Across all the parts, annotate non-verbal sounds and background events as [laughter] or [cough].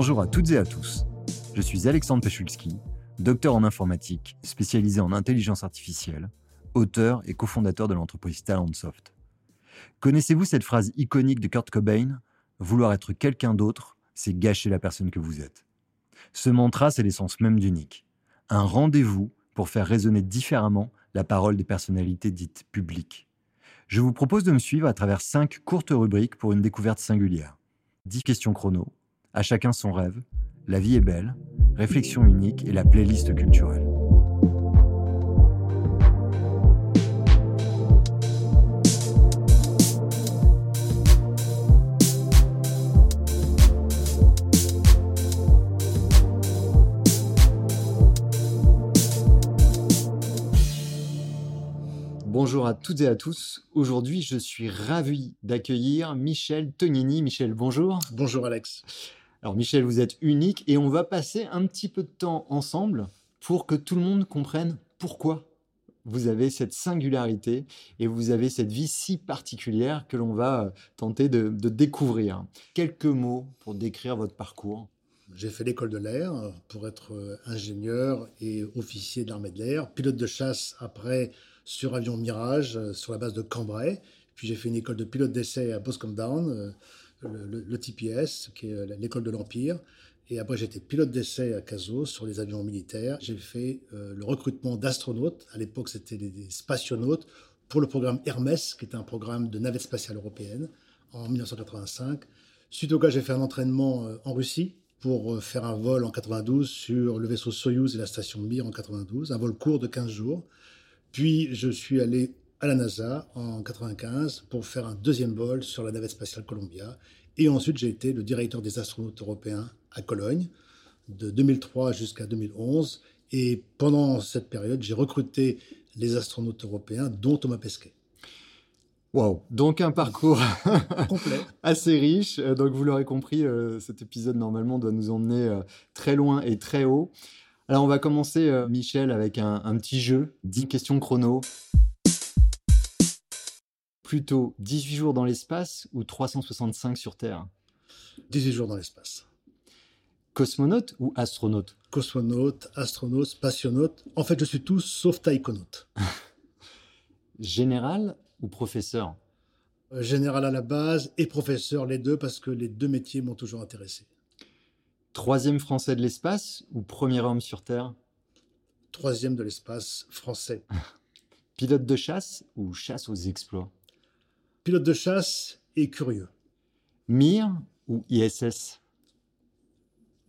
Bonjour à toutes et à tous. Je suis Alexandre Pechulski, docteur en informatique, spécialisé en intelligence artificielle, auteur et cofondateur de l'entreprise Talentsoft. Connaissez-vous cette phrase iconique de Kurt Cobain? Vouloir être quelqu'un d'autre, c'est gâcher la personne que vous êtes. Ce mantra, c'est l'essence même d'unique. Un rendez-vous pour faire résonner différemment la parole des personnalités dites publiques. Je vous propose de me suivre à travers cinq courtes rubriques pour une découverte singulière. 10 questions chrono, à chacun son rêve, la vie est belle, réflexion unique et la playlist culturelle. Bonjour à toutes et à tous. Aujourd'hui, je suis ravi d'accueillir Michel Tonini. Michel, bonjour. Bonjour Alex. Alors Michel, vous êtes unique et on va passer un petit peu de temps ensemble pour que tout le monde comprenne pourquoi vous avez cette singularité et vous avez cette vie si particulière que l'on va euh, tenter de, découvrir. Quelques mots pour décrire votre parcours. J'ai fait l'école de l'air pour être euh, ingénieur et officier de l'armée de l'air, pilote de chasse après sur avion Mirage euh, sur la base de Cambrai. Puis j'ai fait une école de pilote d'essai à Boscombe Down, euh, le, TPS, qui est euh, l'école de l'Empire. Et après, j'étais pilote d'essai à Caso sur les avions militaires. J'ai fait le recrutement d'astronautes. À l'époque, c'était des, des, spationautes pour le programme Hermes, qui était un programme de navette spatiale européenne, en 1985. Suite au cas, j'ai fait un entraînement en Russie pour faire un vol en 92 sur le vaisseau Soyuz et la station Mir en 92, un vol court de 15 jours. Puis je suis allé à la NASA en 95 pour faire un deuxième vol sur la navette spatiale Columbia. Et ensuite, j'ai été le directeur des astronautes européens à Cologne de 2003 jusqu'à 2011. Et pendant cette période, j'ai recruté les astronautes européens, dont Thomas Pesquet. Wow, donc un parcours [laughs] complet, assez riche. Euh, donc vous l'aurez compris, euh, cet épisode normalement doit nous emmener euh, très loin et très haut. Alors, on va commencer, euh, Michel, avec un, petit jeu, 10 questions chrono. Plutôt 18 jours dans l'espace ou 365 sur Terre? 18 jours dans l'espace. Cosmonaute ou astronaute? Cosmonaute, astronaute, spationaute. En fait, je suis tout sauf taïkonaute. [laughs] Général ou professeur? Euh, Général à la base et professeur, les deux, parce que les deux métiers m'ont toujours intéressé. Troisième français de l'espace ou premier homme sur Terre? Troisième de l'espace français. [laughs] Pilote de chasse ou chasse aux exploits? Pilote de chasse et curieux. Mir ou ISS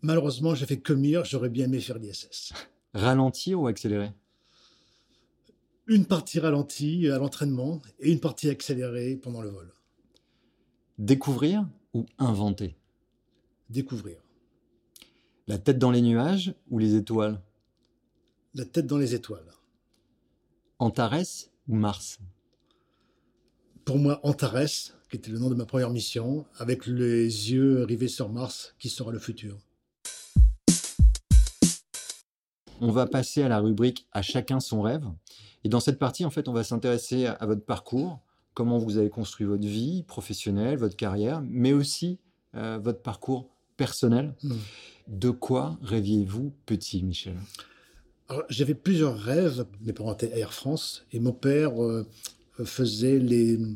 Malheureusement, j'ai fait que Mir, j'aurais bien aimé faire l'ISS. [laughs] Ralentir ou accélérer Une partie ralentie à l'entraînement et une partie accélérée pendant le vol. Découvrir ou inventer? Découvrir. La tête dans les nuages ou les étoiles? La tête dans les étoiles. Antares ou Mars? Pour moi, Antares, qui était le nom de ma première mission, avec les yeux rivés sur Mars, qui sera le futur. On va passer à la rubrique À chacun son rêve. Et dans cette partie, en fait, on va s'intéresser à votre parcours, comment vous avez construit votre vie professionnelle, votre carrière, mais aussi euh, votre parcours personnel. Hmm. De quoi rêviez-vous petit, Michel? J'avais plusieurs rêves. Mes parents étaient Air France et mon père euh, faisait le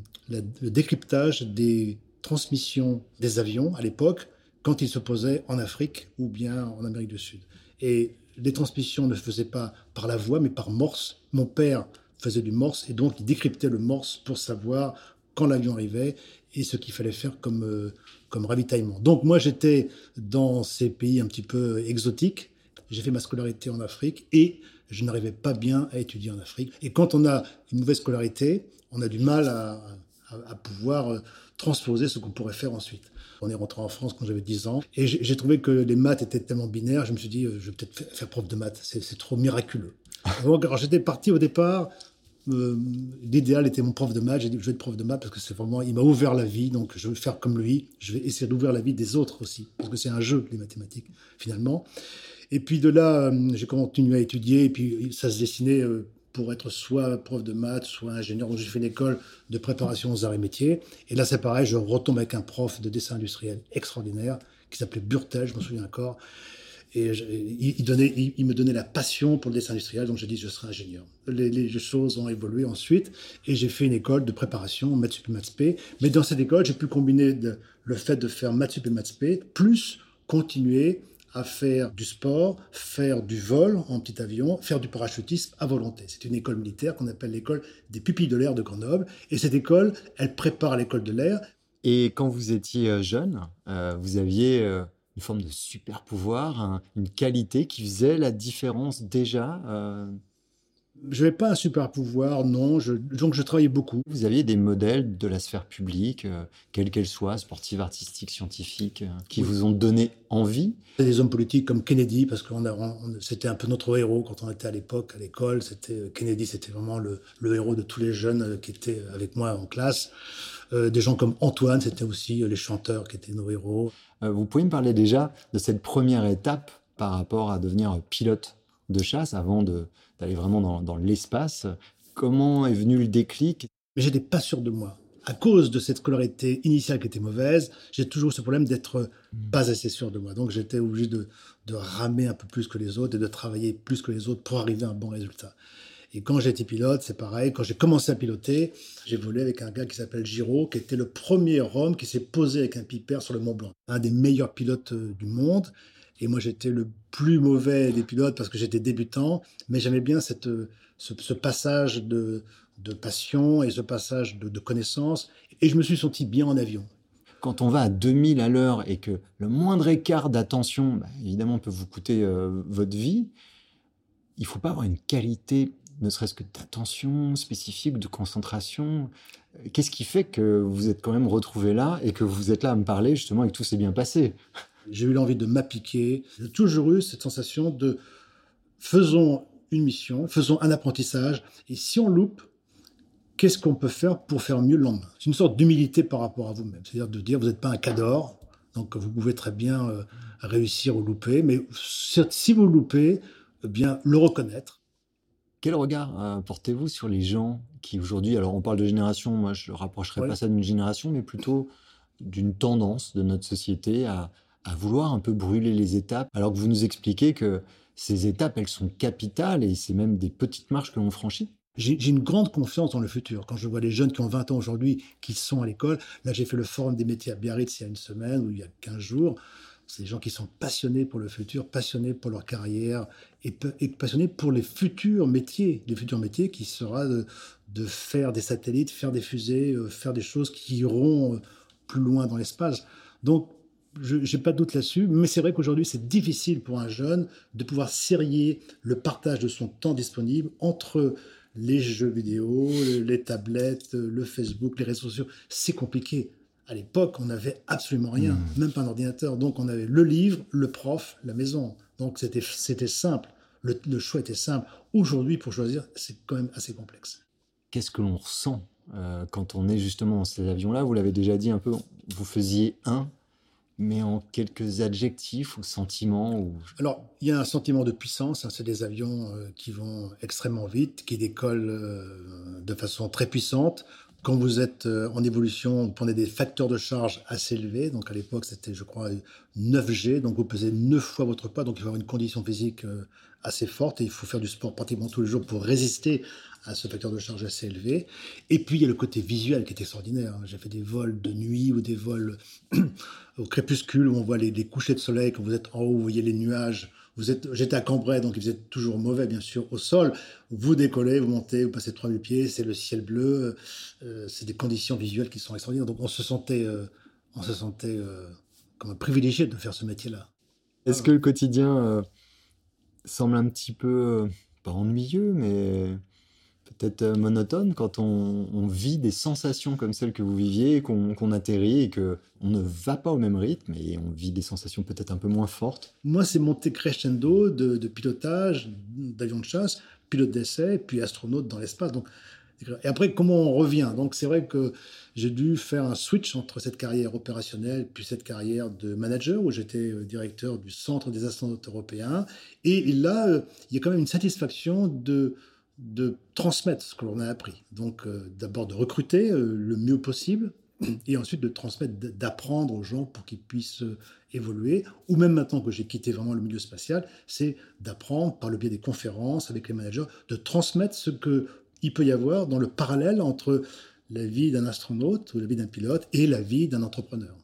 décryptage des transmissions des avions à l'époque quand ils se posaient en Afrique ou bien en Amérique du Sud. Et les transmissions ne se faisaient pas par la voix mais par morse. Mon père faisait du morse et donc il décryptait le morse pour savoir quand l'avion arrivait et ce qu'il fallait faire comme, euh, comme ravitaillement. Donc moi j'étais dans ces pays un petit peu exotiques, j'ai fait ma scolarité en Afrique et je n'arrivais pas bien à étudier en Afrique. Et quand on a une mauvaise scolarité, on a du mal à, à, pouvoir euh, transposer ce qu'on pourrait faire ensuite. On est rentré en France quand j'avais 10 ans et j'ai trouvé que les maths étaient tellement binaires, je me suis dit, euh, je vais peut-être faire prof de maths, c'est trop miraculeux. [laughs] alors j'étais parti au départ euh, l'idéal était mon prof de maths. J'ai dit, je vais être prof de maths parce que c'est vraiment, il m'a ouvert la vie. Donc, je vais faire comme lui. Je vais essayer d'ouvrir la vie des autres aussi. Parce que c'est un jeu, les mathématiques, finalement. Et puis de là, euh, j'ai continué à étudier. Et puis, ça se dessinait euh, pour être soit prof de maths, soit ingénieur. Donc j'ai fait une école de préparation aux arts et métiers. Et là, c'est pareil, je retombe avec un prof de dessin industriel extraordinaire qui s'appelait Burtel, je m'en souviens encore. Et il, me donnait la passion pour le dessin industriel, donc j'ai dit je serai ingénieur. Les, choses ont évolué ensuite, et j'ai fait une école de préparation, maths sup et maths. Mais dans cette école, j'ai pu combiner le fait de faire maths sup et maths plus continuer à faire du sport, faire du vol en petit avion, faire du parachutisme à volonté. C'est une école militaire qu'on appelle l'école des pupilles de l'air de Grenoble. Et cette école, elle prépare l'école de l'air. Et quand vous étiez euh, jeune, euh, vous aviez euh, une forme de super pouvoir, une qualité qui faisait la différence déjà je n'avais pas un super pouvoir, non. donc je travaillais beaucoup. Vous aviez des modèles de la sphère publique, euh, quelle qu'elle soit, sportive, artistique, scientifique, euh, qui vous ont donné envie? Des hommes politiques comme Kennedy, parce que c'était un peu notre héros quand on était à l'époque à l'école. C'était euh, Kennedy, c'était vraiment le, héros de tous les jeunes qui étaient avec moi en classe. des gens comme Antoine, c'était aussi les chanteurs qui étaient nos héros. Vous pouvez me parler déjà de cette première étape par rapport à devenir pilote de chasse avant d'aller vraiment dans, l'espace. Comment est venu le déclic? Mais j'étais pas sûr de moi. À cause de cette scolarité initiale qui était mauvaise, j'ai toujours ce problème d'être hmm. pas assez sûr de moi. Donc j'étais obligé de, de ramer un peu plus que les autres et de travailler plus que les autres pour arriver à un bon résultat. Et quand j'étais pilote, c'est pareil. Quand j'ai commencé à piloter, j'ai volé avec un gars qui s'appelle Giraud, qui était le premier homme qui s'est posé avec un piper sur le Mont Blanc. Un des meilleurs pilotes euh, du monde. Et moi, j'étais le plus mauvais des pilotes parce que j'étais débutant, mais j'aimais bien cette, ce, passage de, de, passion et ce passage de, de connaissance. Et je me suis senti bien en avion. Quand on va à 2000 à l'heure et que le moindre écart d'attention, bah, évidemment, peut vous coûter euh, votre vie, il faut pas avoir une qualité, ne serait-ce que d'attention spécifique, de concentration. Qu'est-ce qui fait que vous êtes quand même retrouvé là et que vous êtes là à me parler justement et que tout s'est bien passé? J'ai eu l'envie de m'appliquer. J'ai toujours eu cette sensation de faisons une mission, faisons un apprentissage, et si on loupe, qu'est-ce qu'on peut faire pour faire mieux le lendemain? C'est une sorte d'humilité par rapport à vous-même. C'est-à-dire de dire, vous n'êtes pas un cador, donc vous pouvez très bien euh, réussir ou louper, mais si vous loupez, eh bien le reconnaître. Quel regard euh, portez-vous sur les gens qui aujourd'hui, alors on parle de génération, moi je ne rapprocherai pas ça d'une génération, mais plutôt d'une tendance de notre société à, à vouloir un peu brûler les étapes, alors que vous nous expliquez que ces étapes, elles sont capitales et c'est même des petites marches que l'on franchit? J'ai une grande confiance dans le futur. Quand je vois les jeunes qui ont 20 ans aujourd'hui, qui sont à l'école, là j'ai fait le forum des métiers à Biarritz il y a une semaine ou il y a 15 jours, c'est des gens qui sont passionnés pour le futur, passionnés pour leur carrière et, passionnés pour les futurs métiers, les futurs métiers qui sera de, faire des satellites, faire des fusées, euh, faire des choses qui iront euh, plus loin dans l'espace. Donc je n'ai pas de doute là-dessus, mais c'est vrai qu'aujourd'hui, c'est difficile pour un jeune de pouvoir serrer le partage de son temps disponible entre les jeux vidéo, les tablettes, le Facebook, les réseaux sociaux. C'est compliqué. À l'époque, on n'avait absolument rien, hmm. même pas un ordinateur. Donc, on avait le livre, le prof, la maison. Donc, c'était simple. Le, le, choix était simple. Aujourd'hui, pour choisir, c'est quand même assez complexe. Qu'est-ce que l'on ressent euh, quand on est justement dans ces avions-là? Vous l'avez déjà dit un peu, vous faisiez un mais en quelques adjectifs ou sentiments ou... Alors, il y a un sentiment de puissance. Hein, c'est des avions euh, qui vont extrêmement vite, qui décollent euh, de façon très puissante. Quand vous êtes euh, en évolution, vous prenez des facteurs de charge assez élevés. Donc, à l'époque, c'était, je crois, 9G. Donc, vous pesez 9 fois votre poids. Donc, il faut avoir une condition physique assez forte et il faut faire du sport pratiquement tous les jours pour résister à ce facteur de charge assez élevé. Et puis, il y a le côté visuel qui est extraordinaire. J'ai fait des vols de nuit ou des vols [clears throat] au crépuscule où on voit les, couchers de soleil. Quand vous êtes en haut, vous voyez les nuages. Vous êtes, j'étais à Cambrai, donc il faisait toujours mauvais, bien sûr, au sol. Vous décollez, vous montez, vous passez 3000 pieds, c'est le ciel bleu. Euh, c'est des conditions visuelles qui sont extraordinaires. Donc, on se sentait, euh, on se sentait euh, comme privilégié de faire ce métier-là. Est-ce que le quotidien semble un petit peu, pas ennuyeux, mais peut-être euh, monotone quand on, vit des sensations comme celles que vous viviez, qu'on atterrit et qu'on ne va pas au même rythme et on vit des sensations peut-être un peu moins fortes Moi, c'est monté crescendo de, pilotage, d'avion de chasse, pilote d'essai, puis astronaute dans l'espace. Donc, et après, comment on revient? Donc, c'est vrai que j'ai dû faire un switch entre cette carrière opérationnelle puis cette carrière de manager où j'étais euh, directeur du Centre des astronautes européens. Et là, euh, il y a quand même une satisfaction de de transmettre ce que l'on a appris. Donc euh, d'abord de recruter euh, le mieux possible [clears throat] et ensuite de transmettre, d'apprendre aux gens pour qu'ils puissent euh, évoluer. Ou même maintenant que j'ai quitté vraiment le milieu spatial, c'est d'apprendre par le biais des conférences avec les managers, de transmettre ce qu'il peut y avoir dans le parallèle entre la vie d'un astronaute ou la vie d'un pilote et la vie d'un entrepreneur.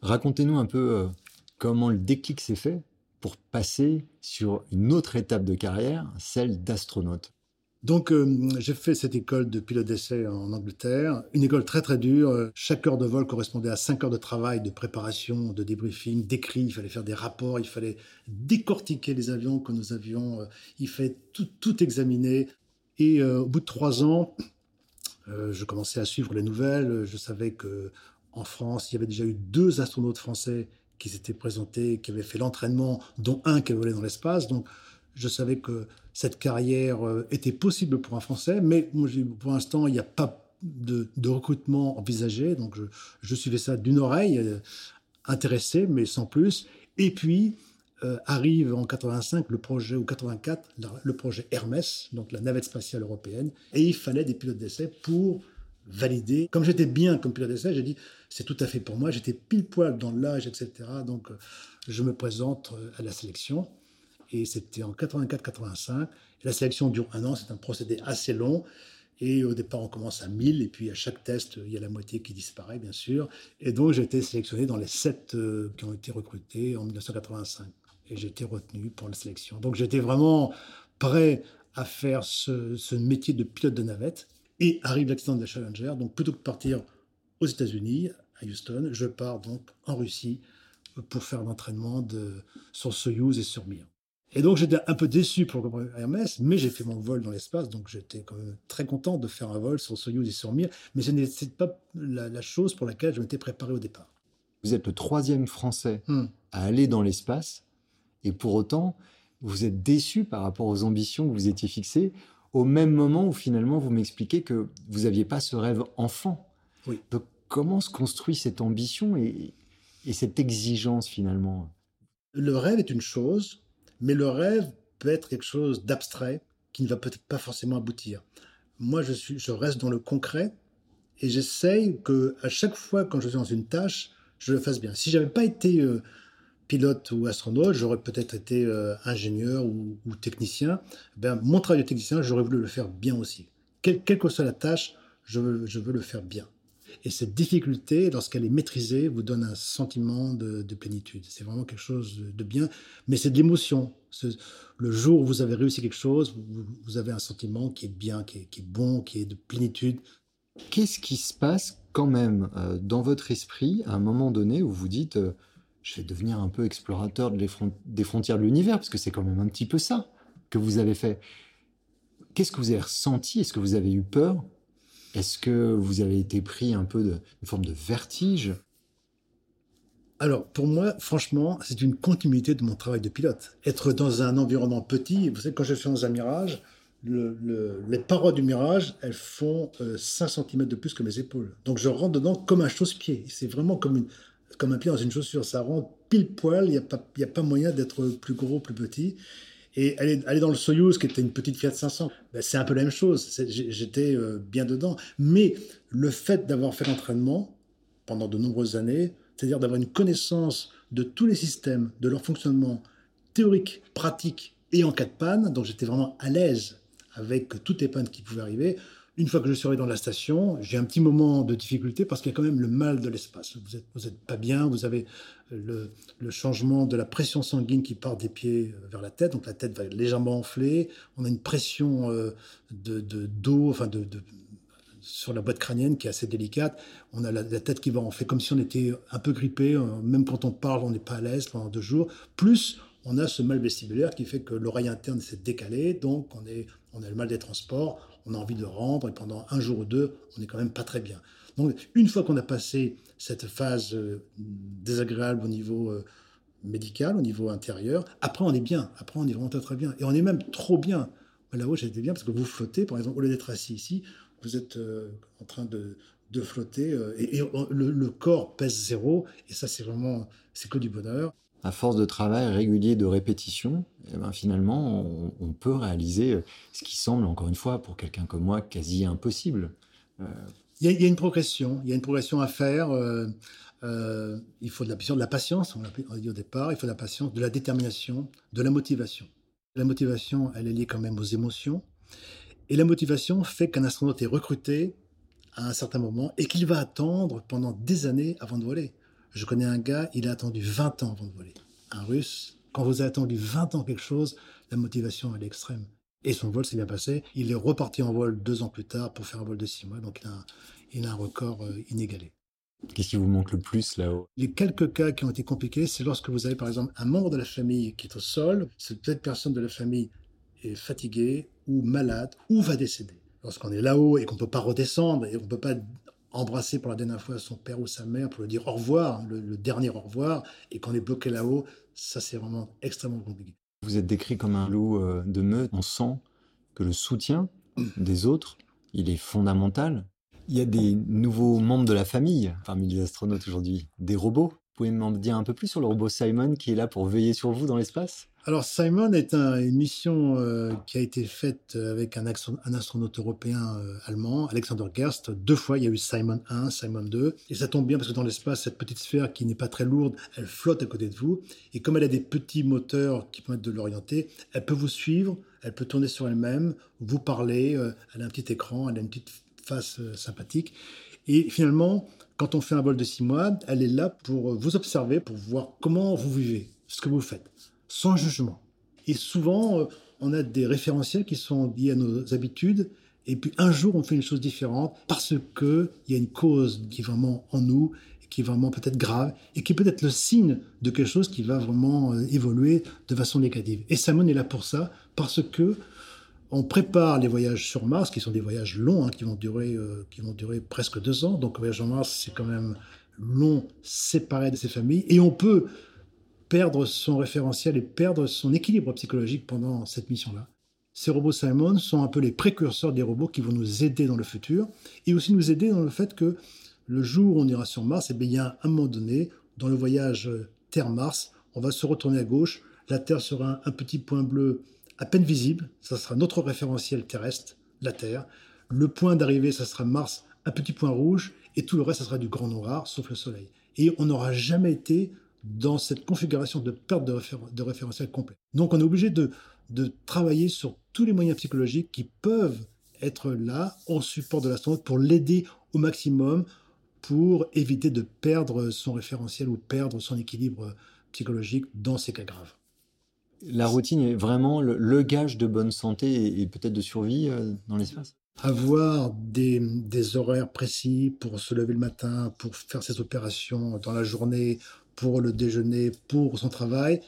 Racontez-nous un peu comment le déclic s'est fait pour passer sur une autre étape de carrière, celle d'astronaute. Donc euh, j'ai fait cette école de pilote d'essai en Angleterre, une école très très dure. Chaque heure de vol correspondait à 5 heures de travail, de préparation, de débriefing, d'écrit. Il fallait faire des rapports, il fallait décortiquer les avions que nous avions, euh, il fallait tout, tout examiner. Et euh, au bout de trois ans, je commençais à suivre les nouvelles. Je savais que en France, il y avait déjà eu deux astronautes français qui s'étaient présentés, qui avaient fait l'entraînement, dont un qui avait volé dans l'espace. Donc je savais que cette carrière euh, était possible pour un Français, mais pour l'instant, il n'y a pas de, recrutement envisagé. Donc, je, suivais ça d'une oreille, euh, intéressé, mais sans plus. Et puis, euh, arrive en 85 le projet, ou 84, le projet Hermès, donc la navette spatiale européenne. Et il fallait des pilotes d'essai pour valider. Comme j'étais bien comme pilote d'essai, j'ai dit, c'est tout à fait pour moi. J'étais pile poil dans l'âge, etc. Donc, je me présente à la sélection et c'était en 84-85. La sélection dure un an, c'est un procédé assez long. Et au départ, on commence à 1000, et puis à chaque test, il y a la moitié qui disparaît, bien sûr. Et donc, j'ai été sélectionné dans les 7 euh, qui ont été recrutés en 1985. Et j'ai été retenu pour la sélection. Donc, j'étais vraiment prêt à faire ce, ce, métier de pilote de navette. Et arrive l'accident de la Challenger. Donc, plutôt que de partir aux États-Unis, à Houston, je pars donc en Russie pour faire l'entraînement sur Soyuz et sur Mir. Et donc j'étais un peu déçu pour Hermès, mais j'ai fait mon vol dans l'espace, donc j'étais quand même très content de faire un vol sur Soyuz et sur Mir, mais ce n'est pas la, chose pour laquelle je m'étais préparé au départ. Vous êtes le troisième Français hmm. à aller dans l'espace, et pour autant, vous êtes déçu par rapport aux ambitions que vous étiez fixées, au même moment où finalement vous m'expliquez que vous n'aviez pas ce rêve enfant. Oui. Donc comment se construit cette ambition et, et cette exigence finalement? Le rêve est une chose, mais le rêve peut être quelque chose d'abstrait qui ne va peut-être pas forcément aboutir. Moi, je, suis, je reste dans le concret et j'essaye que à chaque fois quand je suis dans une tâche, je le fasse bien. Si j'avais pas été euh, pilote ou astronaute, j'aurais peut-être été euh, ingénieur ou, technicien. Ben, mon travail de technicien, j'aurais voulu le faire bien aussi. quelle que soit la tâche, je veux, je veux le faire bien. Et cette difficulté, lorsqu'elle est maîtrisée, vous donne un sentiment de, plénitude. C'est vraiment quelque chose de bien, mais c'est de l'émotion. Le jour où vous avez réussi quelque chose, vous, avez un sentiment qui est bien, qui est, bon, qui est de plénitude. Qu'est-ce qui se passe quand même euh, dans votre esprit à un moment donné où vous dites euh, je vais devenir un peu explorateur des frontières de l'univers, parce que c'est quand même un petit peu ça que vous avez fait. Qu'est-ce que vous avez ressenti? Est-ce que vous avez eu peur? Est-ce que vous avez été pris un peu de forme de vertige? Alors, pour moi, franchement, c'est une continuité de mon travail de pilote. Être dans un environnement petit, vous savez, quand je suis dans un mirage, les parois du mirage, elles font 5 euh, cm de plus que mes épaules. Donc, je rentre dedans comme un chausse-pied. C'est vraiment comme, comme un pied dans une chaussure. Ça rentre pile poil, il n'y a, a pas moyen d'être plus gros, plus petit. Et aller, dans le Soyuz, qui était une petite Fiat 500, ben c'est un peu la même chose. J'étais euh, bien dedans. Mais le fait d'avoir fait l'entraînement pendant de nombreuses années, c'est-à-dire d'avoir une connaissance de tous les systèmes, de leur fonctionnement théorique, pratique et en cas de panne, donc j'étais vraiment à l'aise avec toutes les pannes qui pouvaient arriver, une fois que je arrivé dans la station, j'ai un petit moment de difficulté parce qu'il y a quand même le mal de l'espace. Vous n'êtes êtes pas bien, vous avez le, changement de la pression sanguine qui part des pieds vers la tête, donc la tête va légèrement enfler. On a une pression euh, de d'eau, enfin de, sur la boîte crânienne qui est assez délicate. On a la, tête qui va enfler comme si on était un peu grippé. Euh, même quand on parle, on n'est pas à l'aise pendant deux jours. Plus on a ce mal vestibulaire qui fait que l'oreille interne s'est décalée, donc on a le mal des transports on a envie de rendre, et pendant un jour ou deux, on n'est quand même pas très bien. Donc, une fois qu'on a passé cette phase euh, désagréable au niveau euh, médical, au niveau intérieur, après on est bien, après on est vraiment très, bien, et on est même trop bien. Là-haut, j'étais bien parce que vous flottez, par exemple, au lieu d'être assis ici, vous êtes euh, en train de, flotter, et, le, corps pèse zéro, et ça, c'est vraiment, c'est que du bonheur. À force de travail régulier, de répétition, eh ben finalement, on, peut réaliser euh, ce qui semble, encore une fois, pour quelqu'un comme moi, quasi impossible. Euh, il, y a, une progression, il y a une progression à faire. Euh, il faut de la, de la patience, on l'a dit au départ, il faut de la patience, de la détermination, de la motivation. La motivation, elle est liée quand même aux émotions. Et la motivation fait qu'un astronaute est recruté à un certain moment et qu'il va attendre pendant des années avant de voler. Je connais un gars, il a attendu 20 ans avant de voler. Un russe, quand vous avez attendu 20 ans quelque chose, la motivation, elle est extrême. Et son vol s'est bien passé. Il est reparti en vol deux ans plus tard pour faire un vol de six mois. Donc il a un, il a un record euh, inégalé. Qu'est-ce qui vous manque le plus là-haut? Les quelques cas qui ont été compliqués, c'est lorsque vous avez par exemple un membre de la famille qui est au sol, cette personne de la famille est fatiguée ou malade ou va décéder. Lorsqu'on est là-haut et qu'on ne peut pas redescendre et qu'on ne peut pas embrasser pour la dernière fois son père ou sa mère pour lui dire au revoir, le, dernier au revoir, et qu'on est bloqué là-haut, ça c'est vraiment extrêmement compliqué. Vous êtes décrit comme un loup euh, de meute. On sent que le soutien [clears throat] des autres, il est fondamental. Il y a des nouveaux membres de la famille parmi les astronautes aujourd'hui, des robots. Pouvez m'en dire un peu plus sur le robot Simon qui est là pour veiller sur vous dans l'espace? Alors Simon est une mission euh, qui a été faite avec un, astronaute européen euh, allemand, Alexander Gerst. Deux fois, il y a eu Simon 1, Simon 2. Et ça tombe bien parce que dans l'espace, cette petite sphère qui n'est pas très lourde, elle flotte à côté de vous. Et comme elle a des petits moteurs qui permettent de l'orienter, elle peut vous suivre, elle peut tourner sur elle-même, vous parler. Euh, elle a un petit écran, elle a une petite face sympathique. Et finalement, quand on fait un vol de six mois, elle est là pour vous observer, pour voir comment vous vivez, ce que vous faites sans jugement. Et souvent, euh, on a des référentiels qui sont liés à nos habitudes. Et puis un jour, on fait une chose différente parce qu'il y a une cause qui est vraiment en nous, qui est vraiment peut-être grave, et qui peut-être le signe de quelque chose qui va vraiment euh, évoluer de façon négative. Et Simon est là pour ça, parce que on prépare les voyages sur Mars, qui sont des voyages longs, hein, qui, vont durer, euh, qui vont durer presque deux ans. Donc, voyage sur Mars, c'est quand même long, séparé de ses familles. Et on peut perdre son référentiel et perdre son équilibre psychologique pendant cette mission-là. Ces robots Simon sont un peu les précurseurs des robots qui vont nous aider dans le futur et aussi nous aider dans le fait que le jour où on ira sur Mars, et eh bien, il y a un moment donné, dans le voyage Terre-Mars, on va se retourner à gauche, la Terre sera un petit point bleu à peine visible, ça sera notre référentiel terrestre, la Terre. Le point d'arrivée, ça sera Mars, un petit point rouge, et tout le reste, ça sera du grand noir, sauf le Soleil. Et on n'aura jamais été dans cette configuration de perte de, référentiel complet. Donc on est obligé de, de travailler sur tous les moyens psychologiques qui peuvent être là en support de l'astronaute pour l'aider au maximum pour éviter de perdre son référentiel ou perdre son équilibre psychologique dans ces cas graves. La routine est vraiment le, gage de bonne santé et, peut-être de survie euh, dans l'espace avoir des, horaires précis pour se lever le matin, pour faire ses opérations dans la journée, pour le déjeuner, pour son travail,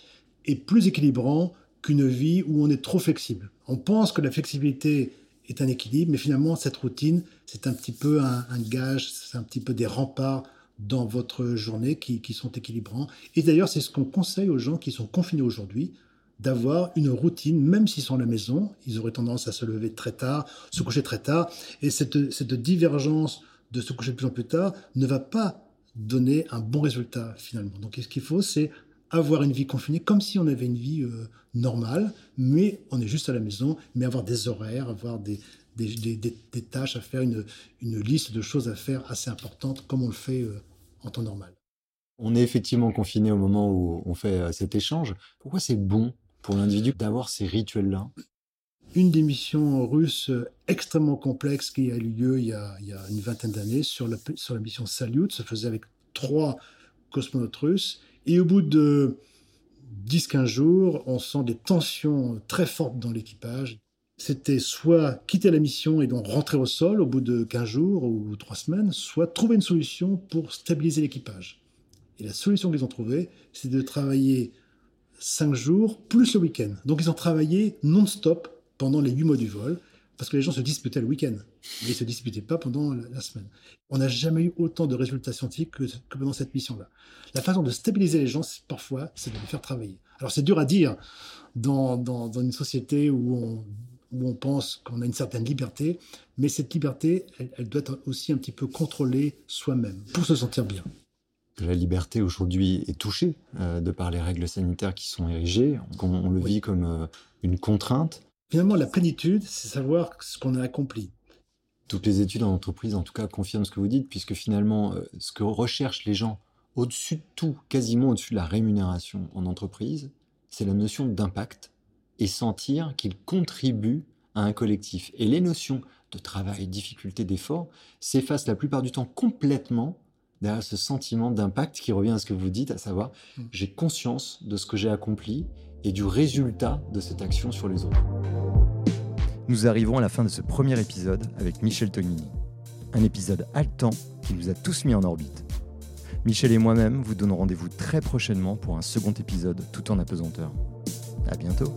est plus équilibrant qu'une vie où on est trop flexible. On pense que la flexibilité est un équilibre, mais finalement, cette routine, c'est un petit peu un, gage, c'est un petit peu des remparts dans votre journée qui sont équilibrants. Et d'ailleurs, c'est ce qu'on conseille aux gens qui sont confinés aujourd'hui, d'avoir une routine, même s'ils sont à la maison, ils auraient tendance à se lever très tard, se coucher très tard, et cette, cette divergence de se coucher de plus en plus tard ne va pas donner un bon résultat finalement. Donc ce qu'il faut, c'est avoir une vie confinée comme si on avait une vie euh, normale, mais on est juste à la maison, mais avoir des horaires, avoir des, des, tâches à faire, une, une, liste de choses à faire assez importante comme on le fait euh, en temps normal. On est effectivement confiné au moment où on fait euh, cet échange. Pourquoi c'est bon pour l'individu d'avoir ces rituels-là une des missions russes extrêmement complexes qui a eu lieu il y a, une vingtaine d'années sur la, sur la mission Salyut se faisait avec trois cosmonautes russes. Et au bout de 10-15 jours, on sent des tensions très fortes dans l'équipage. C'était soit quitter la mission et donc rentrer au sol au bout de 15 jours ou 3 semaines, soit trouver une solution pour stabiliser l'équipage. Et la solution qu'ils ont trouvée, c'est de travailler 5 jours plus le week-end. Donc ils ont travaillé non-stop pendant les huit mois du vol, parce que les gens se disputaient le week-end, mais ils ne se disputaient pas pendant la, semaine. On n'a jamais eu autant de résultats scientifiques que, pendant cette mission-là. La façon de stabiliser les gens, parfois, c'est de les faire travailler. Alors c'est dur à dire dans, dans, une société où on, où on pense qu'on a une certaine liberté, mais cette liberté, elle, elle doit être aussi un petit peu contrôlée soi-même pour se sentir bien. La liberté aujourd'hui est touchée euh, de par les règles sanitaires qui sont érigées. On, le vit comme euh, une contrainte. Finalement, la plénitude, c'est savoir ce qu'on a accompli. Toutes les études en entreprise, en tout cas, confirment ce que vous dites, puisque finalement, euh, ce que recherchent les gens au-dessus de tout, quasiment au-dessus de la rémunération en entreprise, c'est la notion d'impact et sentir qu'ils contribuent à un collectif. Et les notions de travail, difficulté, d'effort s'effacent la plupart du temps complètement derrière ce sentiment d'impact qui revient à ce que vous dites, à savoir mm. j'ai conscience de ce que j'ai accompli et du résultat de cette action sur les autres. Nous arrivons à la fin de ce premier épisode avec Michel Tonini. Un épisode haletant qui nous a tous mis en orbite. Michel et moi-même vous donnons rendez-vous très prochainement pour un second épisode tout en apesanteur. À bientôt.